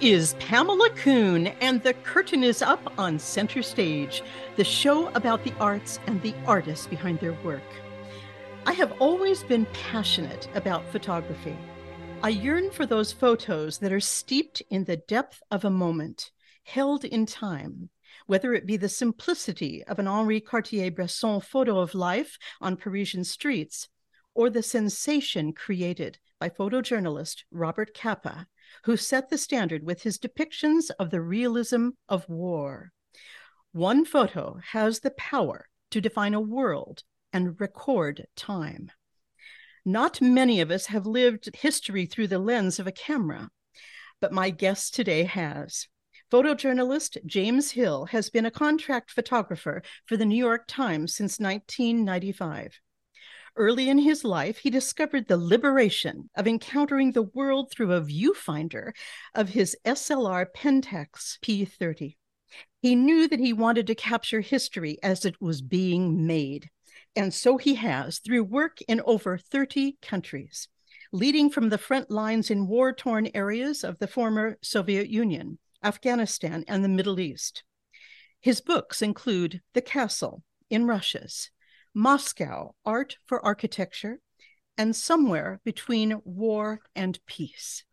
is Pamela Kuhn, and the curtain is up on Center Stage, the show about the arts and the artists behind their work. I have always been passionate about photography. I yearn for those photos that are steeped in the depth of a moment, held in time, whether it be the simplicity of an Henri Cartier Bresson photo of life on Parisian streets, or the sensation created by photojournalist Robert Capa who set the standard with his depictions of the realism of war. One photo has the power to define a world and record time. Not many of us have lived history through the lens of a camera, but my guest today has. Photojournalist James Hill has been a contract photographer for the New York Times since 1995. Early in his life, he discovered the liberation of encountering the world through a viewfinder of his SLR Pentax P30. He knew that he wanted to capture history as it was being made. And so he has through work in over 30 countries, leading from the front lines in war torn areas of the former Soviet Union, Afghanistan, and the Middle East. His books include The Castle in Russia's Moscow, Art for Architecture, and Somewhere Between War and Peace.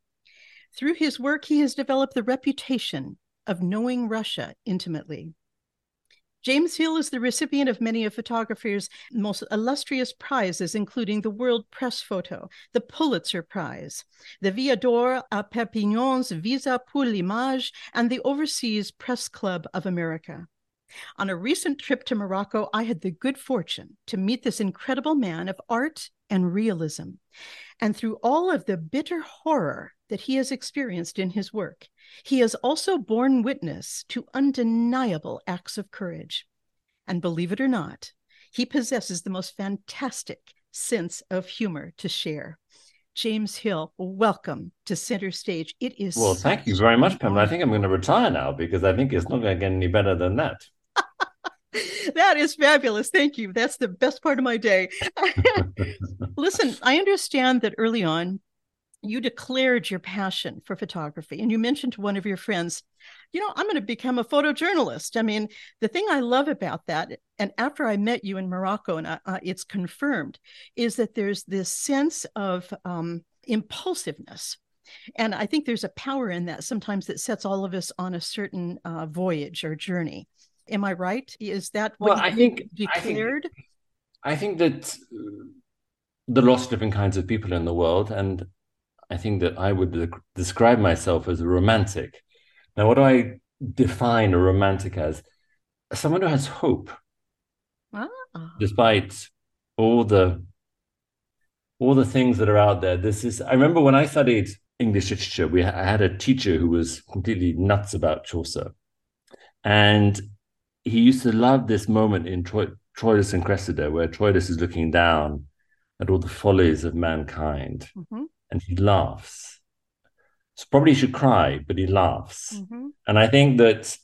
Through his work, he has developed the reputation of knowing Russia intimately. James Hill is the recipient of many of photography's most illustrious prizes, including the World Press Photo, the Pulitzer Prize, the Visa d'Or à Perpignan's Visa pour l'Image, and the Overseas Press Club of America. On a recent trip to Morocco, I had the good fortune to meet this incredible man of art and realism. And through all of the bitter horror that he has experienced in his work, he has also borne witness to undeniable acts of courage. And believe it or not, he possesses the most fantastic sense of humor to share. James Hill, welcome to Center Stage. It is well. Thank you very much, Pamela. I think I'm going to retire now because I think it's not going to get any better than that. that is fabulous. Thank you. That's the best part of my day. Listen, I understand that early on you declared your passion for photography and you mentioned to one of your friends, you know, I'm going to become a photojournalist. I mean, the thing I love about that, and after I met you in Morocco and uh, it's confirmed, is that there's this sense of um, impulsiveness. And I think there's a power in that sometimes that sets all of us on a certain uh, voyage or journey. Am I right? Is that what well, I think declared? I think, I think that uh, there are lots of different kinds of people in the world, and I think that I would describe myself as a romantic. Now, what do I define a romantic as? Someone who has hope, ah. despite all the all the things that are out there. This is. I remember when I studied English literature, we I had a teacher who was completely nuts about Chaucer, and he used to love this moment in Troy, Troilus and Cressida, where Troilus is looking down at all the follies of mankind, mm-hmm. and he laughs. So probably he should cry, but he laughs. Mm-hmm. And I think that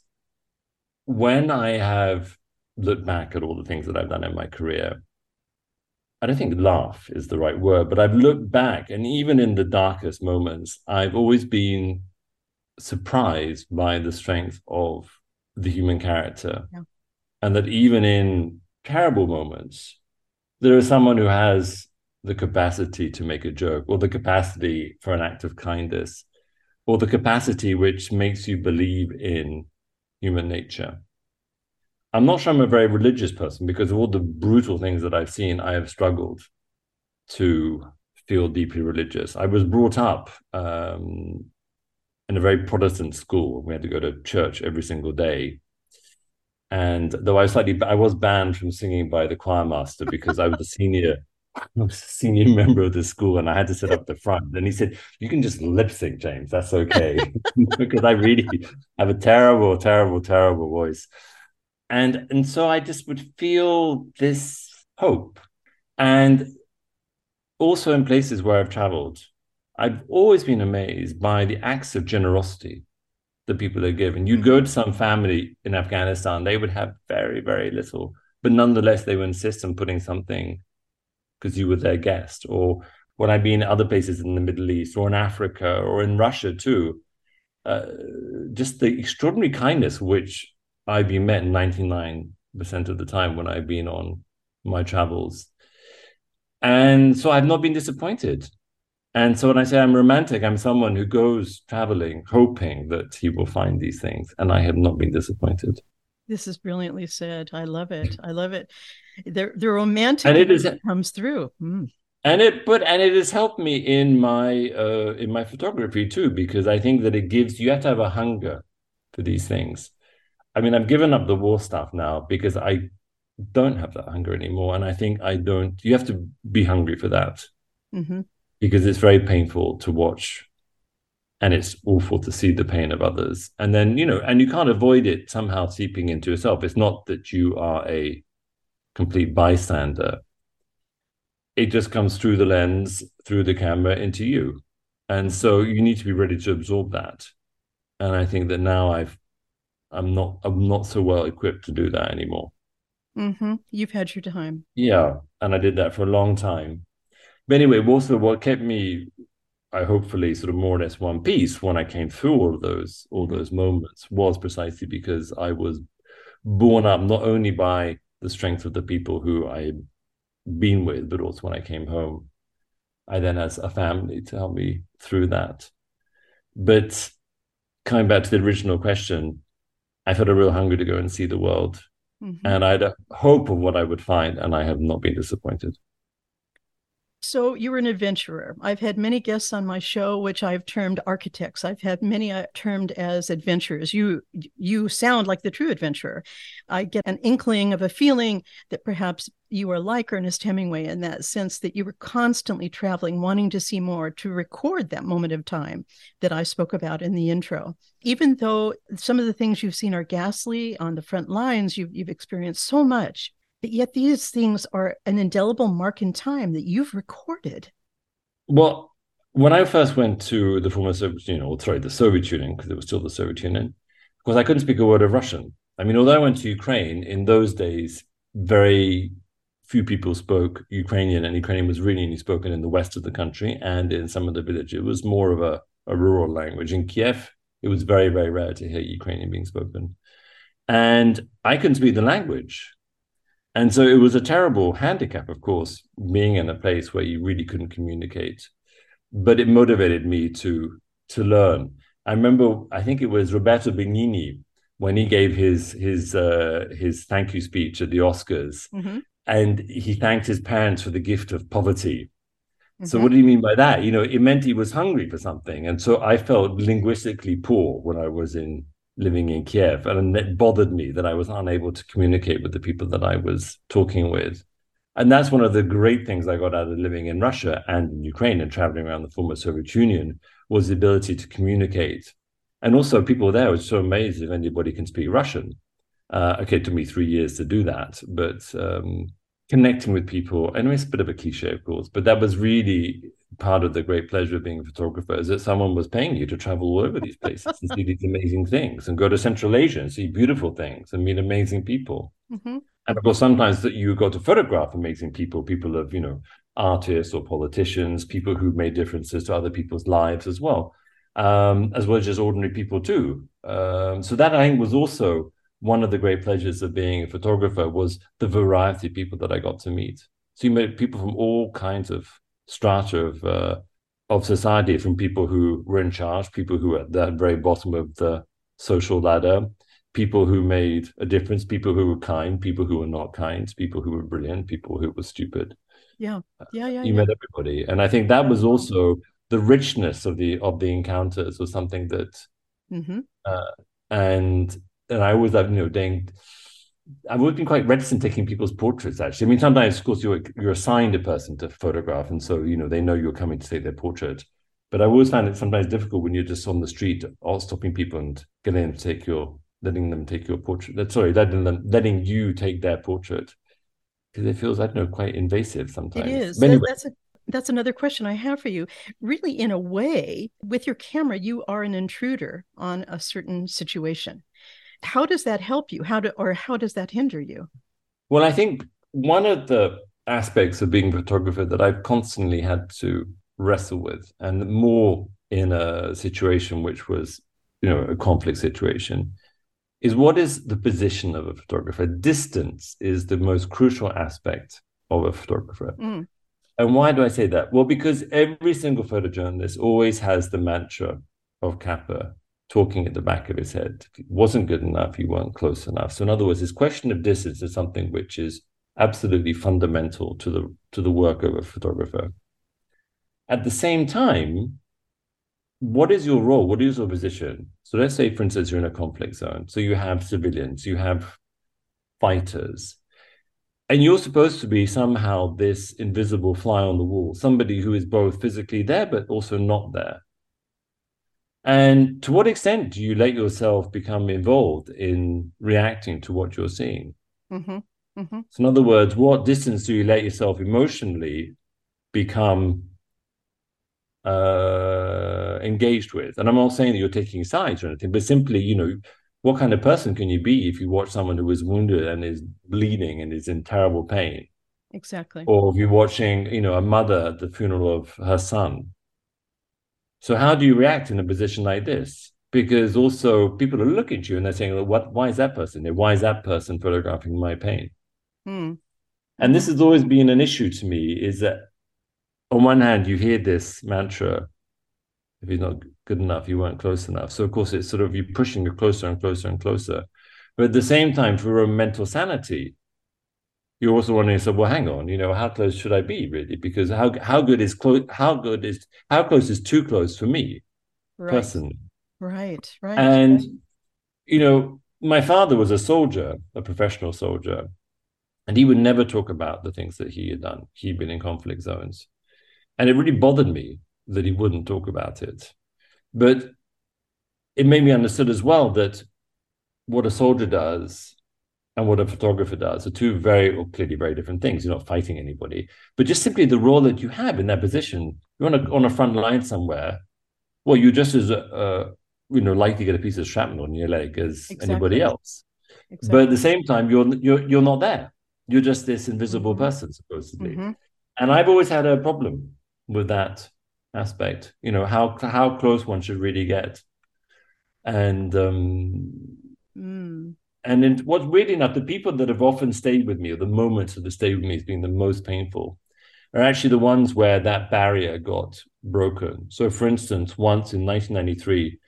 when I have looked back at all the things that I've done in my career, I don't think laugh is the right word, but I've looked back, and even in the darkest moments, I've always been surprised by the strength of the human character. Yeah. And that even in terrible moments, there is someone who has the capacity to make a joke or the capacity for an act of kindness or the capacity which makes you believe in human nature. I'm not sure I'm a very religious person because of all the brutal things that I've seen, I have struggled to feel deeply religious. I was brought up um, in a very Protestant school. We had to go to church every single day. And though I was slightly, I was banned from singing by the choir master because I was a senior, I was a senior member of the school, and I had to sit up the front. And he said, "You can just lip sync, James. That's okay," because I really have a terrible, terrible, terrible voice. And and so I just would feel this hope, and also in places where I've traveled, I've always been amazed by the acts of generosity that people are given. You'd go to some family in Afghanistan, they would have very, very little, but nonetheless, they would insist on putting something because you were their guest. Or when I've been in other places in the Middle East or in Africa or in Russia too, uh, just the extraordinary kindness which I've been met 99% of the time when I've been on my travels. And so I've not been disappointed. And so when I say I'm romantic, I'm someone who goes traveling hoping that he will find these things. And I have not been disappointed. This is brilliantly said. I love it. I love it. The, the romantic and it is, comes through. Mm. And it but and it has helped me in my uh in my photography too, because I think that it gives you have to have a hunger for these things. I mean, I've given up the war stuff now because I don't have that hunger anymore. And I think I don't, you have to be hungry for that mm-hmm. Because it's very painful to watch and it's awful to see the pain of others. And then, you know, and you can't avoid it somehow seeping into yourself. It's not that you are a complete bystander, it just comes through the lens, through the camera into you. And so you need to be ready to absorb that. And I think that now I've I'm not I'm not so well equipped to do that anymore. Mm-hmm. You've had your time. Yeah, and I did that for a long time. But anyway, also what kept me, I hopefully sort of more or less one piece when I came through all of those all those moments was precisely because I was born up not only by the strength of the people who I had been with, but also when I came home, I then had a family to help me through that. But coming back to the original question, I felt a real hunger to go and see the world Mm-hmm. And I had a hope of what I would find, and I have not been disappointed. So you're an adventurer. I've had many guests on my show, which I've termed architects. I've had many uh, termed as adventurers. You you sound like the true adventurer. I get an inkling of a feeling that perhaps you are like Ernest Hemingway in that sense that you were constantly traveling, wanting to see more, to record that moment of time that I spoke about in the intro. Even though some of the things you've seen are ghastly on the front lines, you've, you've experienced so much but yet these things are an indelible mark in time that you've recorded. Well, when I first went to the former Soviet Union, or sorry, the Soviet Union, because it was still the Soviet Union, because I couldn't speak a word of Russian. I mean, although I went to Ukraine, in those days, very few people spoke Ukrainian, and Ukrainian was really only spoken in the west of the country and in some of the villages. It was more of a, a rural language. In Kiev, it was very, very rare to hear Ukrainian being spoken. And I couldn't speak the language. And so it was a terrible handicap, of course, being in a place where you really couldn't communicate. But it motivated me to to learn. I remember, I think it was Roberto Benigni when he gave his his uh, his thank you speech at the Oscars, mm-hmm. and he thanked his parents for the gift of poverty. Mm-hmm. So what do you mean by that? You know, it meant he was hungry for something, and so I felt linguistically poor when I was in living in Kiev. And it bothered me that I was unable to communicate with the people that I was talking with. And that's one of the great things I got out of living in Russia and in Ukraine and traveling around the former Soviet Union was the ability to communicate. And also, people there were so amazed if anybody can speak Russian. Uh, okay, it took me three years to do that, but um, connecting with people, and it's a bit of a cliche, of course, but that was really part of the great pleasure of being a photographer is that someone was paying you to travel all over these places and see these amazing things and go to Central Asia and see beautiful things and meet amazing people. Mm-hmm. And of course, sometimes that you go to photograph amazing people, people of, you know, artists or politicians, people who made differences to other people's lives as well, um, as well as just ordinary people too. Um, so that I think was also one of the great pleasures of being a photographer was the variety of people that I got to meet. So you met people from all kinds of strata of uh, of society from people who were in charge, people who were at the very bottom of the social ladder, people who made a difference, people who were kind, people who were not kind, people who were brilliant, people who were stupid. Yeah, yeah, yeah. You yeah. met everybody, and I think that was also the richness of the of the encounters was something that, mm-hmm. uh, and and I always have you know doing I've always been quite reticent taking people's portraits. Actually, I mean, sometimes, of course, you're you're assigned a person to photograph, and so you know they know you're coming to take their portrait. But I always find it sometimes difficult when you're just on the street, all stopping people and getting them to take your, letting them take your portrait. Sorry, letting them, letting you take their portrait because it feels, I don't know, quite invasive sometimes. It is. Anyway. That's a that's another question I have for you. Really, in a way, with your camera, you are an intruder on a certain situation how does that help you? How do or how does that hinder you? Well i think one of the aspects of being a photographer that i've constantly had to wrestle with and more in a situation which was you know a conflict situation is what is the position of a photographer? Distance is the most crucial aspect of a photographer. Mm. and why do i say that? Well because every single photojournalist always has the mantra of Capa talking at the back of his head if it wasn't good enough you weren't close enough so in other words this question of distance is something which is absolutely fundamental to the to the work of a photographer at the same time what is your role? What is your position? So let's say, for instance, you're in a conflict zone. So you have civilians, you have fighters, and you're supposed to be somehow this invisible fly on the wall, somebody who is both physically there but also not there. And to what extent do you let yourself become involved in reacting to what you're seeing? Mm-hmm. Mm-hmm. So, in other words, what distance do you let yourself emotionally become uh, engaged with. And I'm not saying that you're taking sides or anything, but simply, you know, what kind of person can you be if you watch someone who is wounded and is bleeding and is in terrible pain? Exactly. Or if you're watching, you know, a mother at the funeral of her son. So how do you react in a position like this? Because also people are looking at you and they're saying, well, "What? Why is that person there? Why is that person photographing my pain?" Hmm. And this has always been an issue to me: is that on one hand, you hear this mantra if you're not good enough, you weren't close enough. So, of course, it's sort of you pushing you closer and closer and closer. But at the same time, for mental sanity, you're also wondering, so well, hang on, you know, how close should I be really? Because how how good is close? How good is how close is too close for me, right. personally? Right, right. And you know, my father was a soldier, a professional soldier, and he would never talk about the things that he had done. He'd been in conflict zones. And it really bothered me that he wouldn't talk about it. But it made me understood as well that what a soldier does and what a photographer does are two very or clearly very different things. You're not fighting anybody, but just simply the role that you have in that position. You're on a on a front line somewhere. Well, you're just as uh, you know likely to get a piece of shrapnel on your leg as exactly. anybody else. Exactly. But at the same time, you're you're you're not there. You're just this invisible mm-hmm. person supposedly. Mm-hmm. And I've always had a problem with that aspect you know how how close one should really get and um mm. And what's really enough the people that have often stayed with me or the moments that have stayed with me has been the most painful are actually the ones where that barrier got broken so for instance once in 1993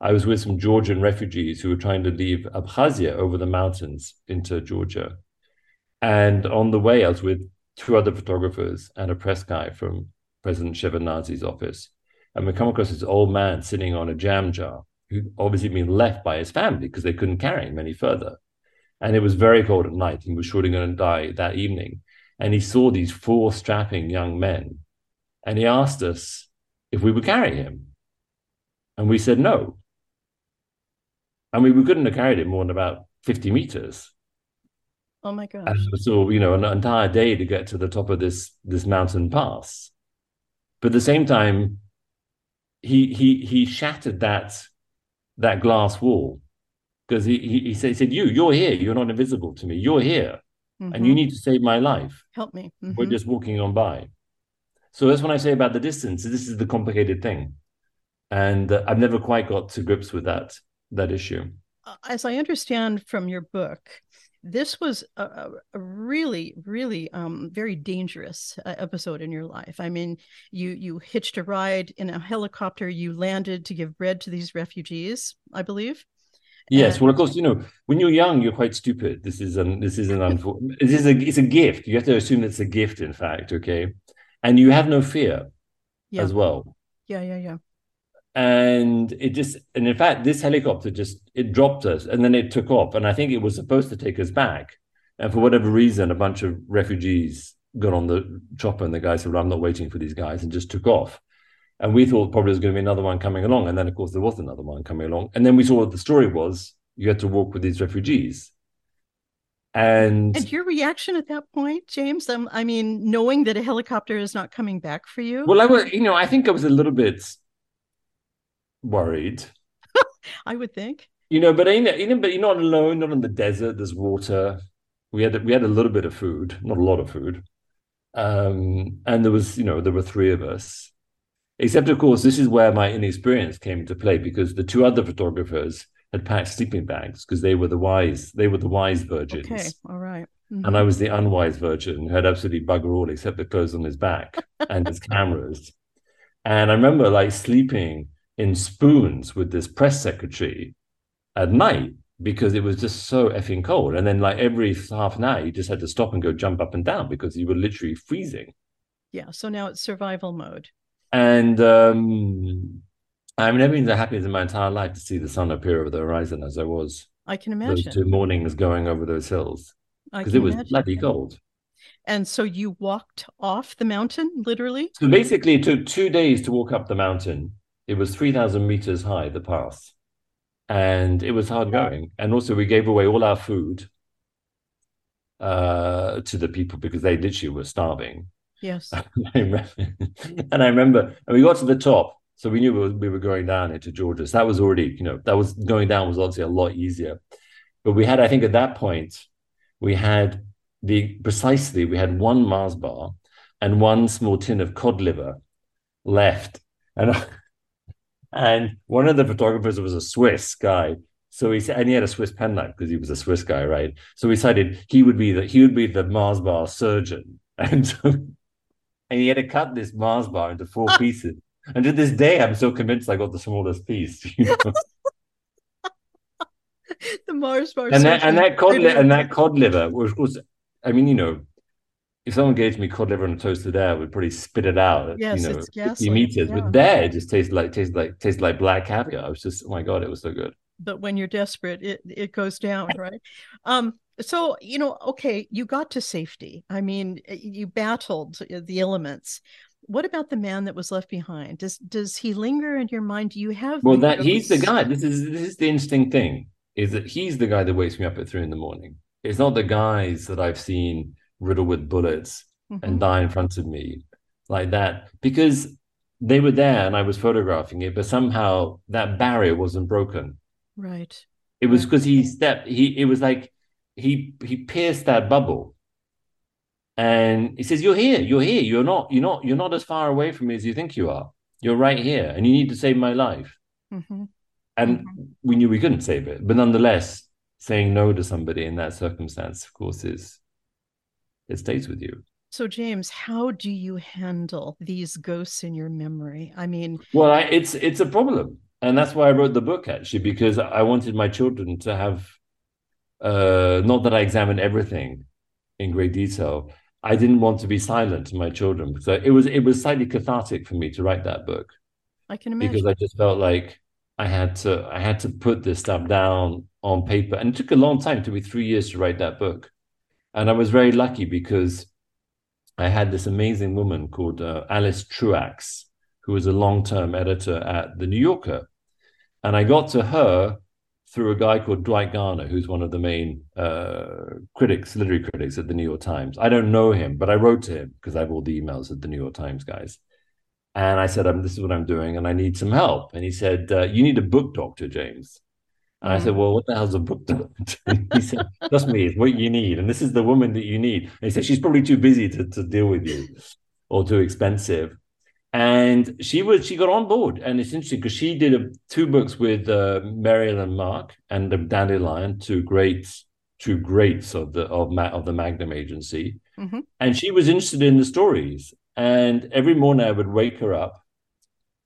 I was with some Georgian refugees who were trying to leave Abkhazia over the mountains into Georgia. And on the way, I was with two other photographers and a press guy from President Shevardnadze's office. And we come across this old man sitting on a jam jar who obviously been left by his family because they couldn't carry him any further. And it was very cold at night. He was surely going to die that evening. And he saw these four strapping young men. And he asked us if we would carry him. And we said no. I mean, we couldn't have carried him more than about 50 meters. Oh my gosh. And so, you know, an entire day to get to the top of this this mountain pass. But at the same time, he he he shattered that that glass wall. Because he, he, he said, he said you you're here. You're not invisible to me. You're here mm-hmm. and you mm-hmm. need to save my life. Help me. Mm-hmm. we're just walking on by. So that's when i say about the distance. This is the complicated thing. And uh, i've never quite got to grips with that that issue. As i understand from your book this was a, a really, really um, very dangerous uh, episode in your life. I mean, you you hitched a ride in a helicopter. You landed to give bread to these refugees, I believe. Yes, well, of course, you know, when you're young, you're quite stupid. This is an this is an unfor- this is a it's a gift. You have to assume it's a gift, in fact, okay, and you have no fear yeah. as well. Yeah, yeah, yeah and it just and in fact this helicopter just it dropped us and then it took off. And i think it was supposed to take us back. And for whatever reason a bunch of refugees got on the chopper and the guy said well, i'm not waiting for these guys and just took off. And we thought probably there was going to be another one coming along. And then of course there was another one coming along. And then we saw what the story was. You had to walk with these refugees. And and your reaction at that point james? Um, i mean knowing that a helicopter is not coming back for you? Well i was you know i think i was a little bit worried. I would think. You know, but ain't you know, but you're not alone. Not in the desert. There's water. We had we had a little bit of food, not a lot of food, um, and there was you know there were three of us, Except, of course, this is where my inexperience came into play because the two other photographers had packed sleeping bags because they were the wise, they were the wise virgins. Okay, all right. Mm-hmm. And I was the unwise virgin who had absolutely bugger all except the clothes on his back and his cameras. And I remember like sleeping in spoons with this press secretary at night because it was just so effing cold. And then like every half an hour, you just had to stop and go jump up and down because you were literally freezing. Yeah. So now it's survival mode. And um, I've never been so happy in my entire life to see the sun appear over the horizon as I was. I can imagine. Those two mornings going over those hills because it was imagine. bloody cold. And so you walked off the mountain, literally? So basically, it took two days to walk up the mountain. It was 3,000 meters high, the pass. And it was hard going. And also, we gave away all our food uh, to the people because they literally were starving. Yes. and I remember, and we got to the top. So we knew we were, we were going down into Georgia. So that was already, you know, that was going down was obviously a lot easier. But we had, I think at that point, we had the precisely we had one Mars bar and one small tin of cod liver left, and and one of the photographers was a Swiss guy. So he said, and he had a Swiss penknife because he was a Swiss guy, right? So we decided he would be the he would be the Mars bar surgeon, and so, and he had to cut this Mars bar into four ah. pieces. And to this day, I'm so convinced I got the smallest piece. You know? the Mars bar, and that and that cod li- and that cod liver was, was I mean, you know, if someone gave me cod liver on a toasted air, I would probably spit it out yes, you know 50 meters. Yeah. But there it just tasted like tasted like tasted like black caviar. I was just, oh my God, it was so good. But when you're desperate, it it goes down, right? Um, so you know, okay, you got to safety. I mean, you battled the elements. What about the man that was left behind? Does does he linger in your mind? Do you have well that he's the guy. This is this is the interesting thing, is that he's the guy that wakes me up at three in the morning it's not the guys that I've seen riddled with bullets mm-hmm. and die in front of me like that because they were there and I was photographing it, but somehow that barrier wasn't broken. Right. It was because he stepped. He it was like he he pierced that bubble, and he says, "You're here. You're here. You're not. You're not. You're not as far away from me as you think you are. You're right here, and you need to save my life." Mm-hmm. And mm-hmm. we knew we couldn't save it, but nonetheless, saying no to somebody in that circumstance, of course, is it stays with you. So, James, how do you handle these ghosts in your memory? I mean, well, I, it's it's a problem, and that's why I wrote the book actually because I wanted my children to have, uh, not that I examined everything in great detail. I didn't want to be silent to my children, so it was it was slightly cathartic for me to write that book. I can imagine because I just felt like I had to I had to put this stuff down on paper, and it took a long time. to be three years to write that book, and I was very lucky because I had this amazing woman called uh, Alice Truax, who was a long term editor at the New Yorker, and I got to her through a guy called Dwight Garner, who's one of the main uh, critics, literary critics at the New York Times. I don't know him, but I wrote to him because I have all the emails at the New York Times guys. And I said, "This is what I'm doing, and I need some help." And he said, uh, "You need a book doctor, James." And I said, mm. "Well, what the hell's a book doctor?" he said, "Trust me, it's what you need, and this is the woman that you need." And he said, "She's probably too busy to, to deal with you, or too expensive." And she was she got on board, and it's interesting because she did a, two books with uh, Mary Ellen Mark and the Dandelion, two greats, two greats of the of, Ma- of the Magnum Agency, mm-hmm. and she was interested in the stories and every morning I would wake her up.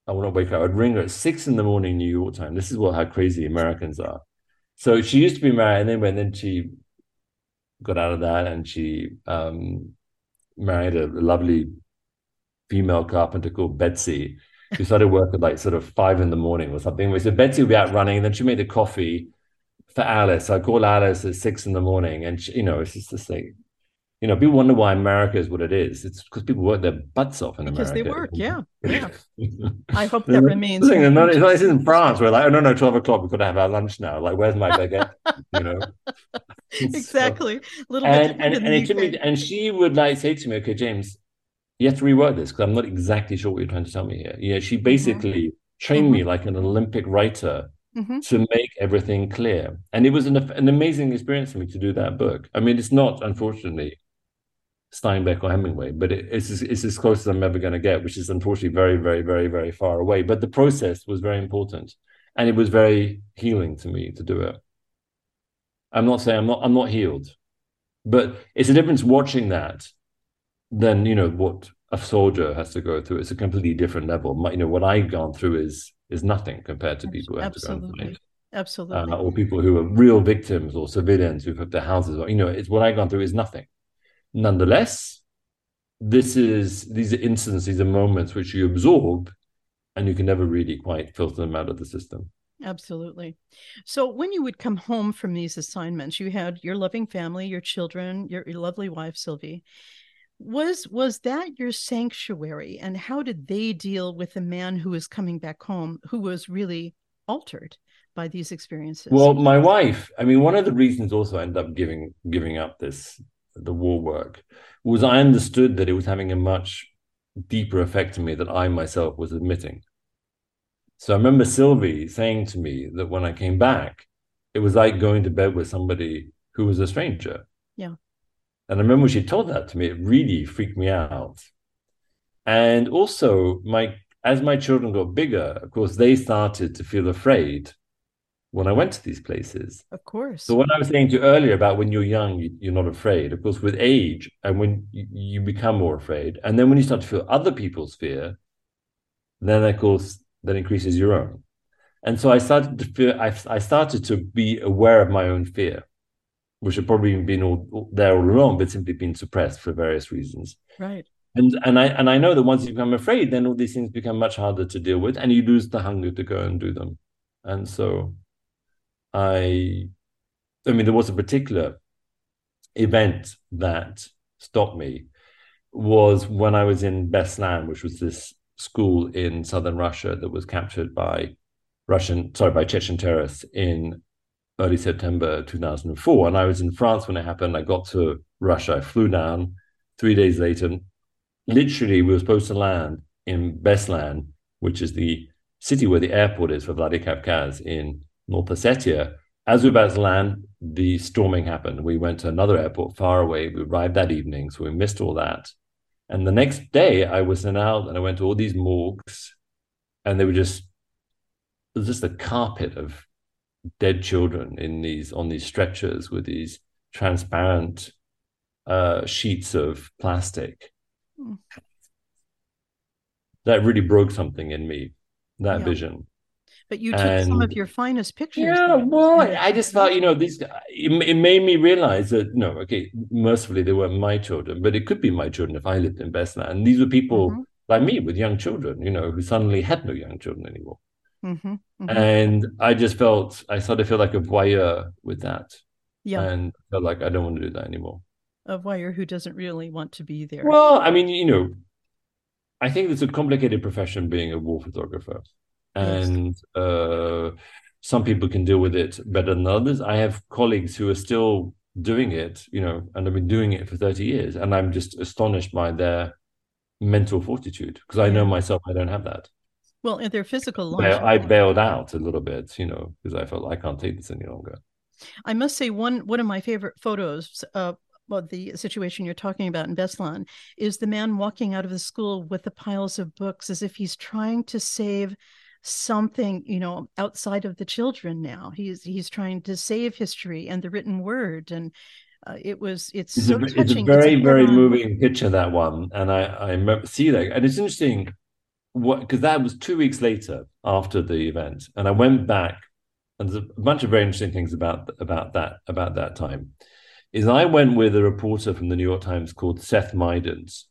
I would not wake her. I would ring her at six in the morning New York time. This is what how crazy Americans are. So she used to be married, and then when then she got out of that, and she um, married a, lovely female carpenter called Betsy. She started work at like sort of five in the morning or something. So Betsy would be out running, and then she made the coffee for Alice. I call Alice at six in the morning, and she, you know, it's just this thing you know, people wonder why America is what it is. It's because people work their butts off in because America. Because they work, yeah, yeah. I hope that remains. Thing, it's not it's in France. We're like, oh no, no, twelve o'clock. We've got to have our lunch now. Like, where's my baguette? you know. exactly. So, little and and, and, it me, and she would like say to me, okay, James, you have to rework this because I'm not exactly sure what you're trying to tell me here. Yeah, she mm-hmm. basically mm-hmm. trained mm-hmm. me like an Olympic writer Mm-hmm. to make everything clear. And it was an, an amazing experience for me to do that book. I mean, it's not, unfortunately, Steinbeck or Hemingway, but it, it's it's as close as I'm ever going to get, which is unfortunately very, very, very, very far away. But the process was very important, and it was very healing to me to do it. I'm not saying I'm not I'm not healed, but it's a difference watching that than you know what a soldier has to go through. It's a completely different level. My, you know what I've gone through is is nothing compared to people who have Absolutely. to go and Absolutely. uh, or people who are real victims or civilians who've had their houses. or You know, it's what I've gone through is nothing. Nonetheless, this is these are instances, these are moments which you absorb, and you can never really quite filter them out of the system. Absolutely. So when you would come home from these assignments, you had your loving family, your children, your, your lovely wife Sylvie. Was was that your sanctuary, and how did they deal with the man who was coming back home, who was really altered by these experiences? Well, my wife, I mean, one of the reasons also I ended up giving giving up this the war work was I understood that it was having a much deeper effect on me that I myself was admitting. So I remember Sylvie saying to me that when I came back, it was like going to bed with somebody who was a stranger. Yeah. And I remember when she told that to me, it really freaked me out. And also, my as my children got bigger, of course, they started to feel afraid when I went to these places. Of course. So what I was saying to you earlier about when you're young, you, are not afraid. Of course, with age and when you, you, become more afraid, and then when you start to feel other people's fear, then of course that increases your own. And so I started to feel I, I started to be aware of my own fear which had probably been all, there all along, but simply been suppressed for various reasons. Right. And and I and I know that once you become afraid, then all these things become much harder to deal with, and you lose the hunger to go and do them. And so, I, I mean, there was a particular event that stopped me was when I was in Beslan, which was this school in southern Russia that was captured by Russian, sorry, by Chechen terrorists in early September 2004. And I was in France when it happened. I got to Russia. I flew down three days later. Literally, we were supposed to land in Beslan, which is the city where the airport is for Vladikavkaz in North Ossetia. As we were about to land, the storming happened. We went to another airport far away. We arrived that evening, so we missed all that. And the next day, I was sent out and I went to all these morgues, and they were just, it was just a carpet of dead children in these on these stretchers with these transparent uh, sheets of plastic. Mm. That really broke something in me. That yeah. vision. But you took and, some of your finest pictures. Yeah, well, I just thought, you know, these. It, it made me realize that no, okay, mercifully they weren't my children, but it could be my children if I lived in Beslan. And these were people mm-hmm. like me with young children, you know, who suddenly had no young children anymore. Mm-hmm, mm-hmm. And I just felt, I started to feel like a voyeur with that. Yeah. And felt like I don't want to do that anymore. A voyeur who doesn't really want to be there. Well, I mean, you know, I think it's a complicated profession being a war photographer. And yes. uh, some people can deal with it better than others. I have colleagues who are still doing it, you know, and I've been doing it for 30 years. And I'm just astonished by their mental fortitude because I know myself, I don't have that. Well, and their physical life. I, I bailed out a little bit, you know, because I felt I can't take this any longer. I must say one one of my favorite photos uh, well, the situation you're talking about in Beslan is the man walking out of the school with the piles of books as if he's trying to save something, you know, outside of the children now. He's he's trying to save history and the written word. And uh, it was it's, it's so a, touching. It's a very, it's a very moving picture, that one. And I, I see that. And it's interesting what because that was two weeks later after the event, and I went back, and there's a bunch of very interesting things about about that about that time. Is I went with a reporter from the New York Times called Seth Mydans,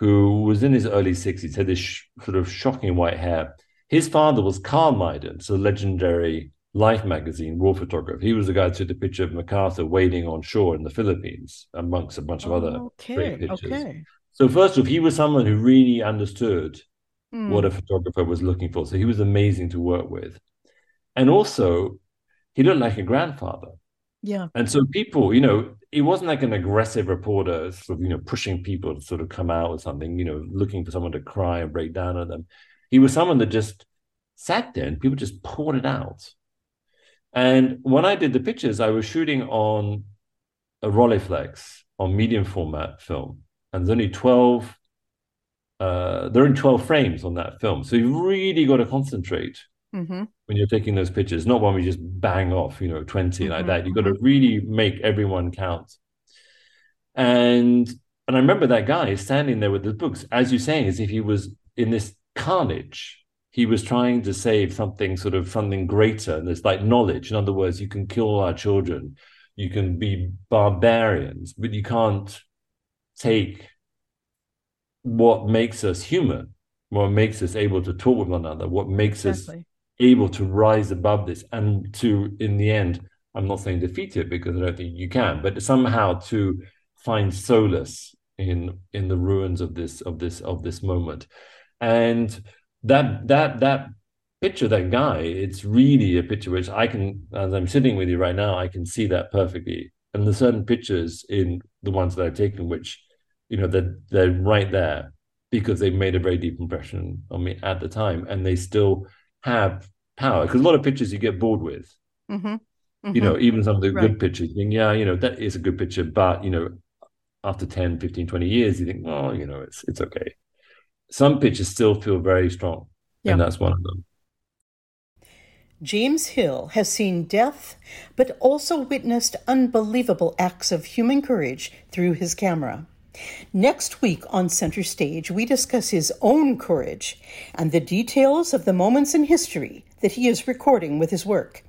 who was in his early 60s, had this sh- sort of shocking white hair. His father was Carl Mydans, a legendary Life magazine war photographer. He was the guy who took the picture of MacArthur wading on shore in the Philippines, amongst a bunch of other okay, great pictures. Okay. So first of all, he was someone who really understood mm. what a photographer was looking for. So he was amazing to work with. And also, he looked like a grandfather. Yeah. And so people, you know, he wasn't like an aggressive reporter, sort of, you know, pushing people to sort of come out with something, you know, looking for someone to cry and break down on them. He was someone that just sat there and people just poured it out. And when I did the pictures, I was shooting on a Rolleiflex on medium format film. and there's only 12 uh, they're in 12 frames on that film. So you've really got to concentrate mm-hmm. when you're taking those pictures, not when we just bang off, you know, 20 mm-hmm. like that. You've got to really make everyone count. And and I remember that guy standing there with the books, as you're saying, as if he was in this carnage. He was trying to save something sort of something greater. And there's like knowledge. In other words, you can kill our children, you can be barbarians, but you can't take what makes us human, what makes us able to talk with one another, what makes exactly. us able to rise above this and to, in the end, I'm not saying defeat it because I don't think you can, but somehow to find solace in in the ruins of this of this of this moment. And that that that picture, that guy, it's really a picture which I can, as I'm sitting with you right now, I can see that perfectly. And there's certain pictures in the ones that I've taken which you know they're they're right there because they made a very deep impression on me at the time, and they still have power. Because a lot of pictures you get bored with. Mm-hmm. Mm-hmm. You know, even some of the right. good pictures, think, yeah, you know, that is a good picture, but you know, after 10, 15, 20 years, you think, well you know, it's it's okay. Some pictures still feel very strong. Yeah. And that's one of them. James Hill has seen death, but also witnessed unbelievable acts of human courage through his camera. Next week on Center Stage, we discuss his own courage and the details of the moments in history that he is recording with his work.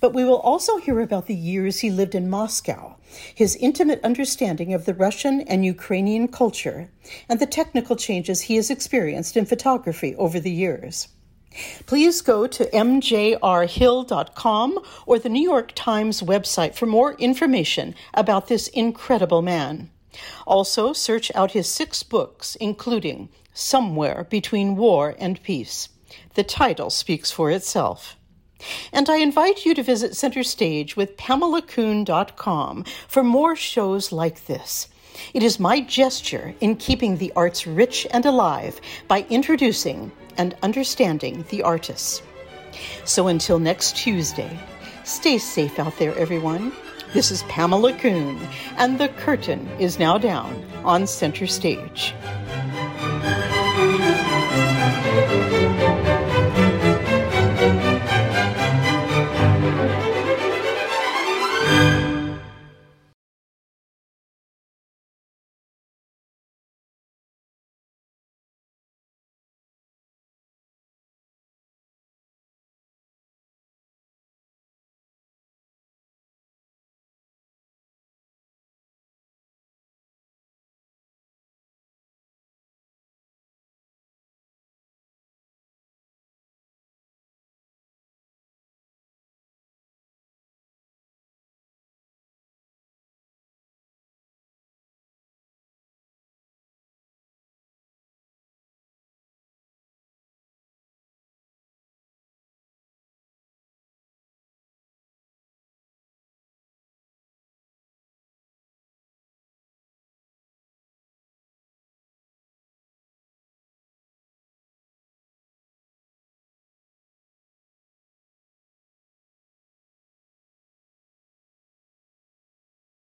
But we will also hear about the years he lived in Moscow, his intimate understanding of the Russian and Ukrainian culture, and the technical changes he has experienced in photography over the years. Please go to mjrhill.com or the New York Times website for more information about this incredible man. Also, search out his six books, including Somewhere Between War and Peace. The title speaks for itself. And I invite you to visit Center Stage with PamelaKoun.com for more shows like this. It is my gesture in keeping the arts rich and alive by introducing and understanding the artists. So until next Tuesday, stay safe out there, everyone. This is Pamela Coon, and the curtain is now down on Center Stage.